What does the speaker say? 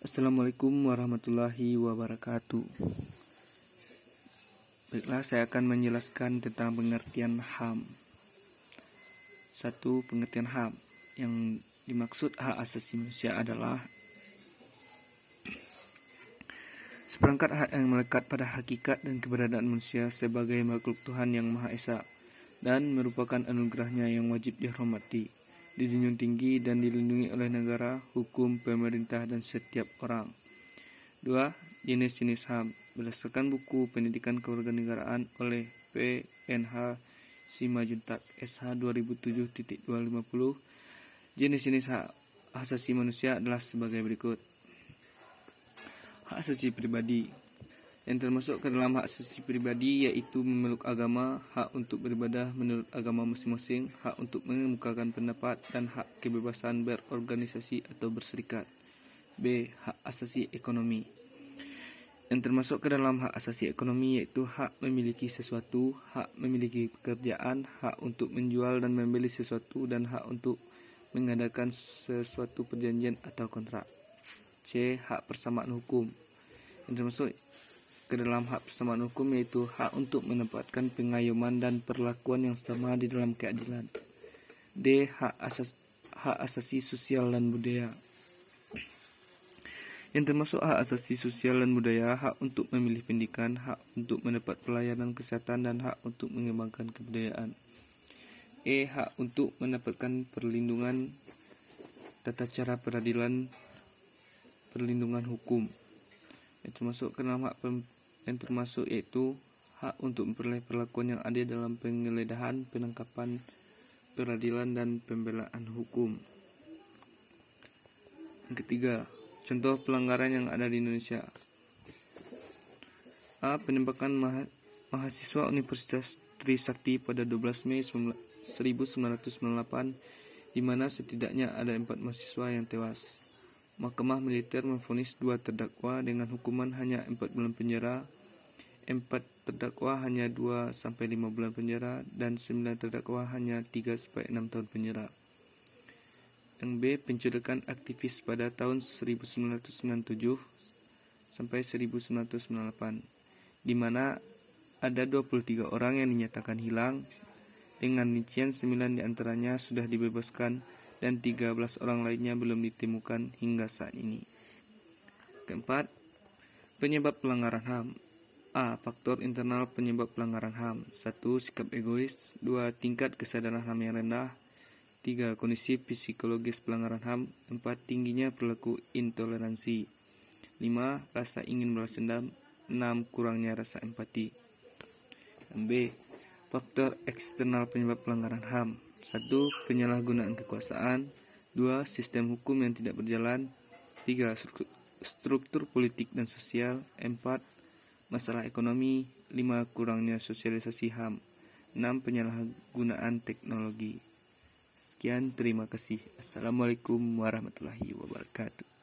Assalamualaikum warahmatullahi wabarakatuh. Baiklah, saya akan menjelaskan tentang pengertian HAM. Satu, pengertian HAM yang dimaksud hak asasi manusia adalah seperangkat hak yang melekat pada hakikat dan keberadaan manusia sebagai makhluk Tuhan yang Maha Esa dan merupakan anugerahnya yang wajib dihormati dijunjung tinggi dan dilindungi oleh negara, hukum, pemerintah, dan setiap orang. Dua, jenis-jenis HAM berdasarkan buku Pendidikan Kewarganegaraan oleh PNH Simajuntak SH 2007.250 jenis-jenis hak asasi manusia adalah sebagai berikut hak asasi pribadi yang termasuk ke dalam hak asasi pribadi yaitu memeluk agama, hak untuk beribadah menurut agama masing-masing, hak untuk mengemukakan pendapat, dan hak kebebasan berorganisasi atau berserikat. B. Hak asasi ekonomi yang termasuk ke dalam hak asasi ekonomi yaitu hak memiliki sesuatu, hak memiliki pekerjaan, hak untuk menjual dan membeli sesuatu, dan hak untuk mengadakan sesuatu perjanjian atau kontrak. C. Hak persamaan hukum yang termasuk ke dalam hak persamaan hukum yaitu hak untuk menempatkan pengayoman dan perlakuan yang sama di dalam keadilan. D. Hak, asas, hak asasi sosial dan budaya yang termasuk hak asasi sosial dan budaya, hak untuk memilih pendidikan, hak untuk mendapat pelayanan kesehatan, dan hak untuk mengembangkan kebudayaan. E. Hak untuk mendapatkan perlindungan tata cara peradilan perlindungan hukum yang termasuk ke dalam hak yang termasuk yaitu hak untuk memperoleh perlakuan yang adil dalam penggeledahan, penangkapan, peradilan, dan pembelaan hukum. Yang ketiga, contoh pelanggaran yang ada di Indonesia. A. Penembakan mah mahasiswa Universitas Trisakti pada 12 Mei 1998 di mana setidaknya ada empat mahasiswa yang tewas. Mahkamah Militer memfonis dua terdakwa dengan hukuman hanya empat bulan penjara, empat terdakwa hanya 2 sampai 5 bulan penjara, dan sembilan terdakwa hanya 3 sampai 6 tahun penjara. Yang B. Penculikan aktivis pada tahun 1997 sampai 1998, di mana ada 23 orang yang dinyatakan hilang, dengan rincian 9 di antaranya sudah dibebaskan dan 13 orang lainnya belum ditemukan hingga saat ini. Keempat, penyebab pelanggaran HAM. A. Faktor internal penyebab pelanggaran HAM. 1. Sikap egois. 2. Tingkat kesadaran HAM yang rendah. 3. Kondisi psikologis pelanggaran HAM. 4. Tingginya perilaku intoleransi. 5. Rasa ingin balas dendam. 6. Kurangnya rasa empati. B. Faktor eksternal penyebab pelanggaran HAM. 1. Penyalahgunaan kekuasaan 2. Sistem hukum yang tidak berjalan 3. Struktur politik dan sosial 4. Masalah ekonomi 5. Kurangnya sosialisasi HAM 6. Penyalahgunaan teknologi Sekian, terima kasih. Assalamualaikum warahmatullahi wabarakatuh.